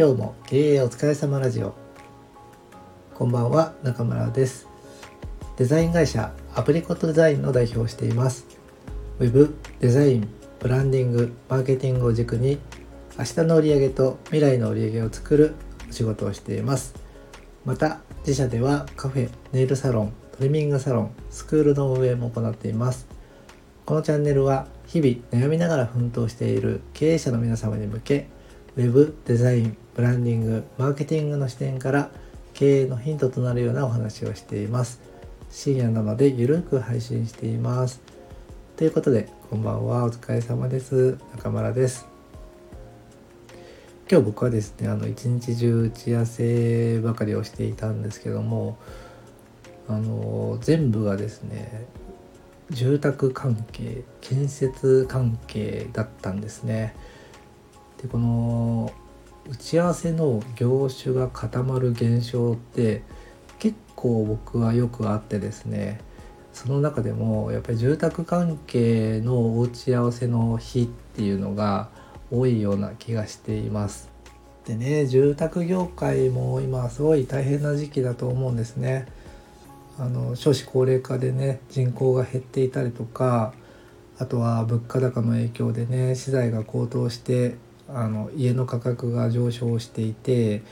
今日も経営お疲れ様ラジオ。こんばんは中村です。デザイン会社アプリコットデザインの代表をしています。ウェブデザインブランディングマーケティングを軸に明日の売上と未来の売り上げを作るお仕事をしています。また自社ではカフェネイルサロントリミングサロンスクールの運営も行っています。このチャンネルは日々悩みながら奮闘している経営者の皆様に向けウェブデザインブランディングマーケティングの視点から経営のヒントとなるようなお話をしています。深夜なのでゆるく配信しています。ということでこんばんは。お疲れ様です。中村です。今日僕はですねあの一日中打ち合わせばかりをしていたんですけどもあの全部がですね住宅関係建設関係だったんですね。でこの打ち合わせの業種が固まる現象って結構僕はよくあってですねその中でもやっぱり住宅関係のお打ち合わせの日っていうのが多いような気がしています。でね住宅業界も今すごい大変な時期だと思うんですね。あの少子高齢化でね人口が減っていたりとかあとは物価高の影響でね資材が高騰してあの家の価格が上昇していて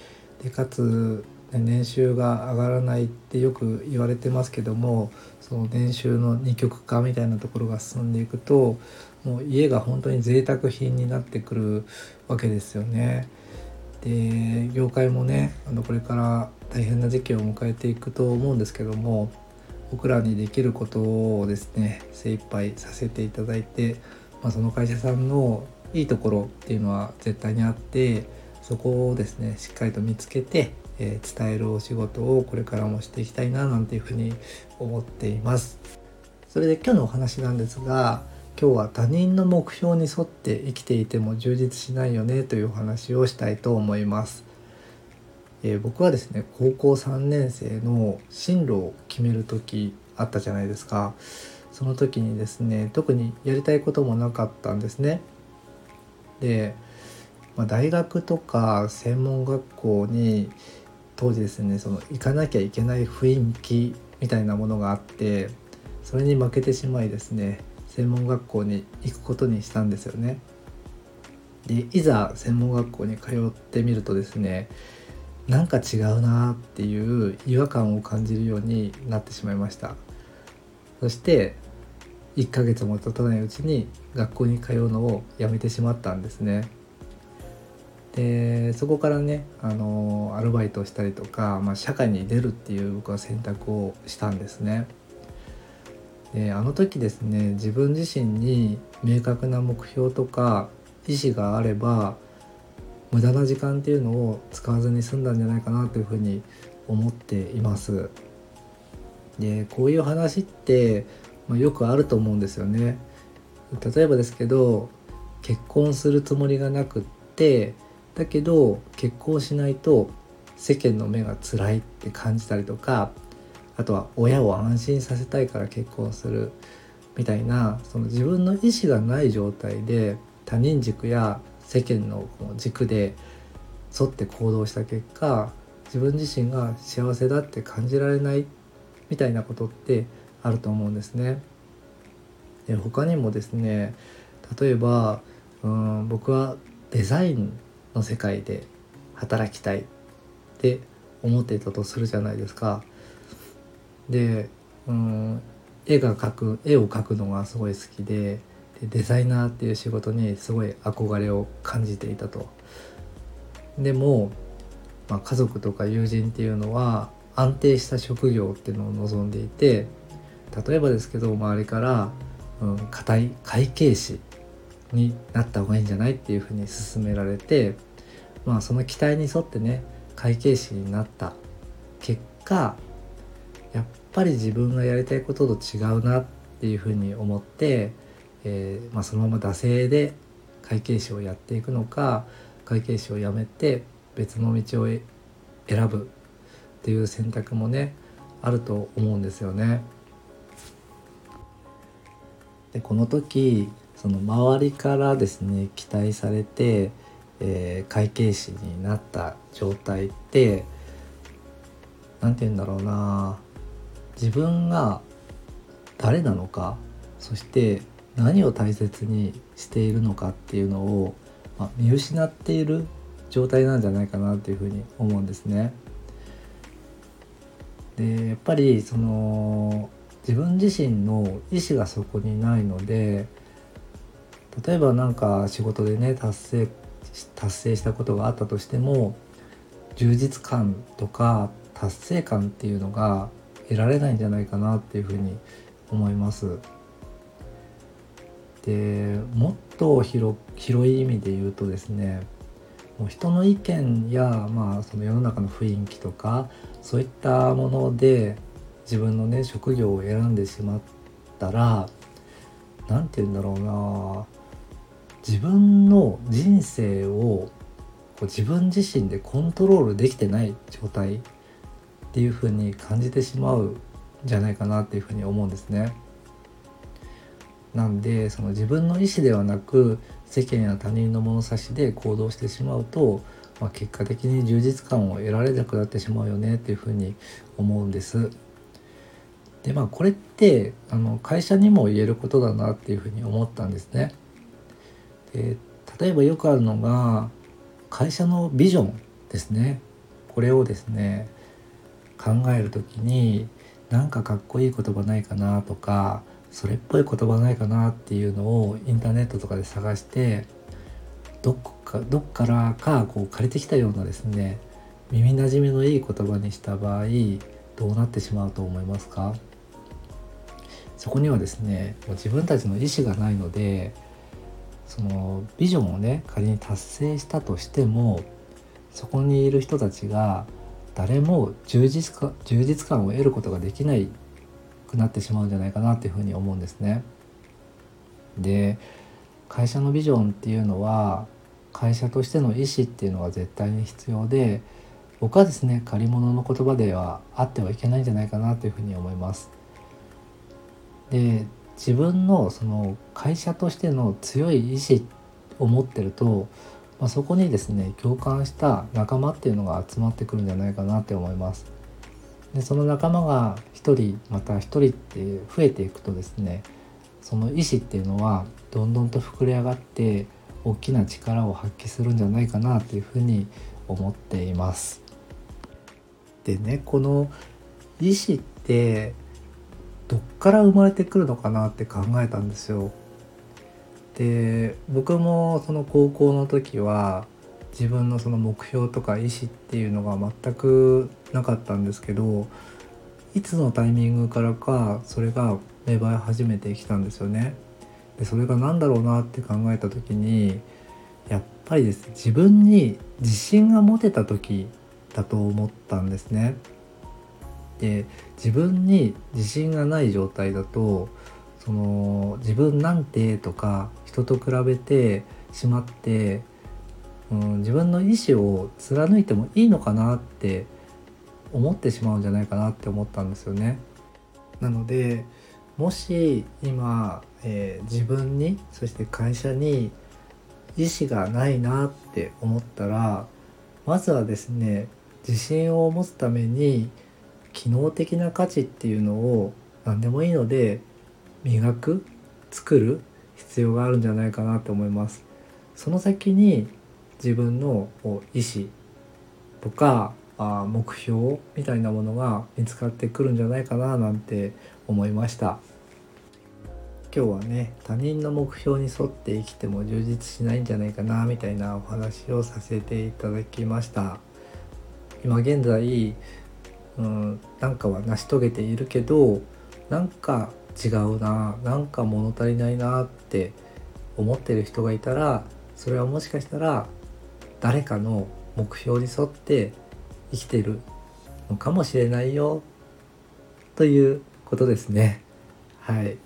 でかつ年収が上がらないってよく言われてますけどもその年収の二極化みたいなところが進んでいくともう家が本当に贅沢品になってくるわけですよね。で業界もねあのこれから大変な時期を迎えていくと思うんですけども僕らにできることをですね精一杯させていただいて、まあ、その会社さんのいいところっていうのは絶対にあってそこをですねしっかりと見つけて、えー、伝えるお仕事をこれからもしていきたいななんていうふうに思っています。それで今日のお話なんですが今日は他人の目標に沿って生きていても充実しないよねというお話をしたいと思います、えー、僕はですね高校3年生の進路を決める時あったじゃないですか。その時にですね特にやりたいこともなかったんですね。で、まあ、大学とか専門学校に当時ですねその行かなきゃいけない雰囲気みたいなものがあってそれに負けてしまいですね専門学校に行くことにしたんですよね。でいざ専門学校に通ってみるとですねなんか違うなっていう違和感を感じるようになってしまいましたそして1ヶ月も経たないうちに学校に通うのをやめてしまったんですね。でそこからねあのアルバイトをしたりとか、まあ、社会に出るっていう僕は選択をしたんですね。であの時ですね自分自身に明確な目標とか意思があれば無駄な時間っていうのを使わずに済んだんじゃないかなというふうに思っています。でこういう話ってまあ、よくあると思うんですよね。例えばですけど結婚するつもりがなくってだけど結婚しないと世間の目が辛いって感じたりとかあとは親を安心させたいから結婚するみたいなその自分の意思がない状態で他人軸や世間の軸で沿って行動した結果自分自身が幸せだって感じられないみたいなことってあると思うんですね。で他にもですね例えばうん僕はデザインの世界で働きたいって思っていたとするじゃないですか。でうん絵が描く絵を描くのがすごい好きででデザイナーっていう仕事にすごい憧れを感じていたと。でも、まあ、家族とか友人っていうのは安定した職業っていうのを望んでいて例えばですけど周りから硬、うん、い会計士になった方がいいんじゃないっていうふうに勧められてまあその期待に沿ってね会計士になった結果やっぱり自分がやりたいことと違うなっていうふうに思って、えー、まあ、そのまま惰性で会計士をやっていくのか会計士をやめて別の道を選ぶっていう選択もねあると思うんですよね。でこの時その周りからですね期待されてえー、会計士になった状態って何て言うんだろうな自分が誰なのかそして何を大切にしているのかっていうのを、まあ、見失っている状態なんじゃないかなっていうふうに思うんですね。でやっぱりその自分自身の意思がそこにないので例えば何か仕事でね達成達成したことがあったとしても充実感とか達成感っていうのが得られないんじゃないかなっていうふうに思います。でもっと広広い意味で言うとですねもう人の意見や、まあ、その世の中の雰囲気とかそういったもので自分のね職業を選んでしまったら何て言うんだろうな自分の人生をこう自分自身でコントロールできてない状態っていう風に感じてしまうんじゃないかなっていう風に思うんですね。なんでその自分の意思ではなく世間や他人の物差しで行動してしまうと、まあ、結果的に充実感を得られなくなってしまうよねっていうふうに思うんです。でまあこれってあの会社にも言えることだなっていうふうに思ったんですね。で例えばよくあるのが会社のビジョンですね。これをですね考える時になんかかっこいい言葉ないかなとかそれっぽい言葉ないかなっていうのをインターネットとかで探してどこかどっからかこう借りてきたようなですね耳なじみのいい言葉にした場合どうなってしまうと思いますか？そこにはですねもう自分たちの意思がないのでそのビジョンをね仮に達成したとしてもそこにいる人たちが誰も充実か充実感を得ることができないくなってしまうんじゃないかなっていうふうに思うんですね。で会社のビジョンっていうのは会社としての意思っていうのが絶対に必要で僕はですね借り物の言葉ではあってはいけないんじゃないかなというふうに思います。で自分のその会社としての強い意志を持ってると、まあ、そこにですね共感した仲間っていうのが集まってくるんじゃないかなって思います。でその仲間が1人また1人って増えていくとですねその意志っていうのはどんどんと膨れ上がって大きな力を発揮するんじゃないかなというふうに思っています。でねこの意志ってどっから生まれてくるのかなって考えたんですよ。で僕もその高校の時は自分のその目標とか意思っていうのが全くなかったんですけどいつのタイミングからかそれが芽生え始めてきたんですよね。でそれが何だろうなって考えた時にやっぱりですね自分に自信が持てた時だと思ったんですね。で自分に自信がない状態だとその自分なんてとか人と比べてしまってうん、自分の意思を貫いてもいいのかなって思ってしまうんじゃないかなって思ったんですよね。なのでもし今、えー、自分にそして会社に意思がないなって思ったらまずはですね自信を持つために機能的な価値っていうのを何でもいいので磨く作る必要があるんじゃないかなと思います。その先に自分の意思とかあ目標みたいなものが見つかってくるんじゃないかななんて思いました今日はね他人の目標に沿って生きても充実しないんじゃないかなみたいなお話をさせていただきました今現在うんなんかは成し遂げているけどなんか違うななんか物足りないなって思ってる人がいたらそれはもしかしたら誰かの目標に沿って生きてるのかもしれないよということですね。はい。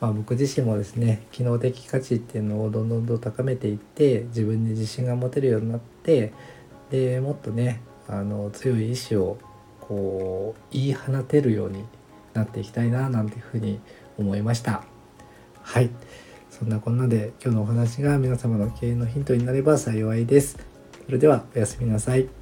まあ、僕自身もですね機能的価値っていうのをどんどんどん高めていって自分に自信が持てるようになってでもっとねあの強い意志をこう言い放てるようになっていきたいななんていうふうに思いました。はい。そそんなこんなで今日のお話が皆様の経営のヒントになれば幸いです。それではおやすみなさい。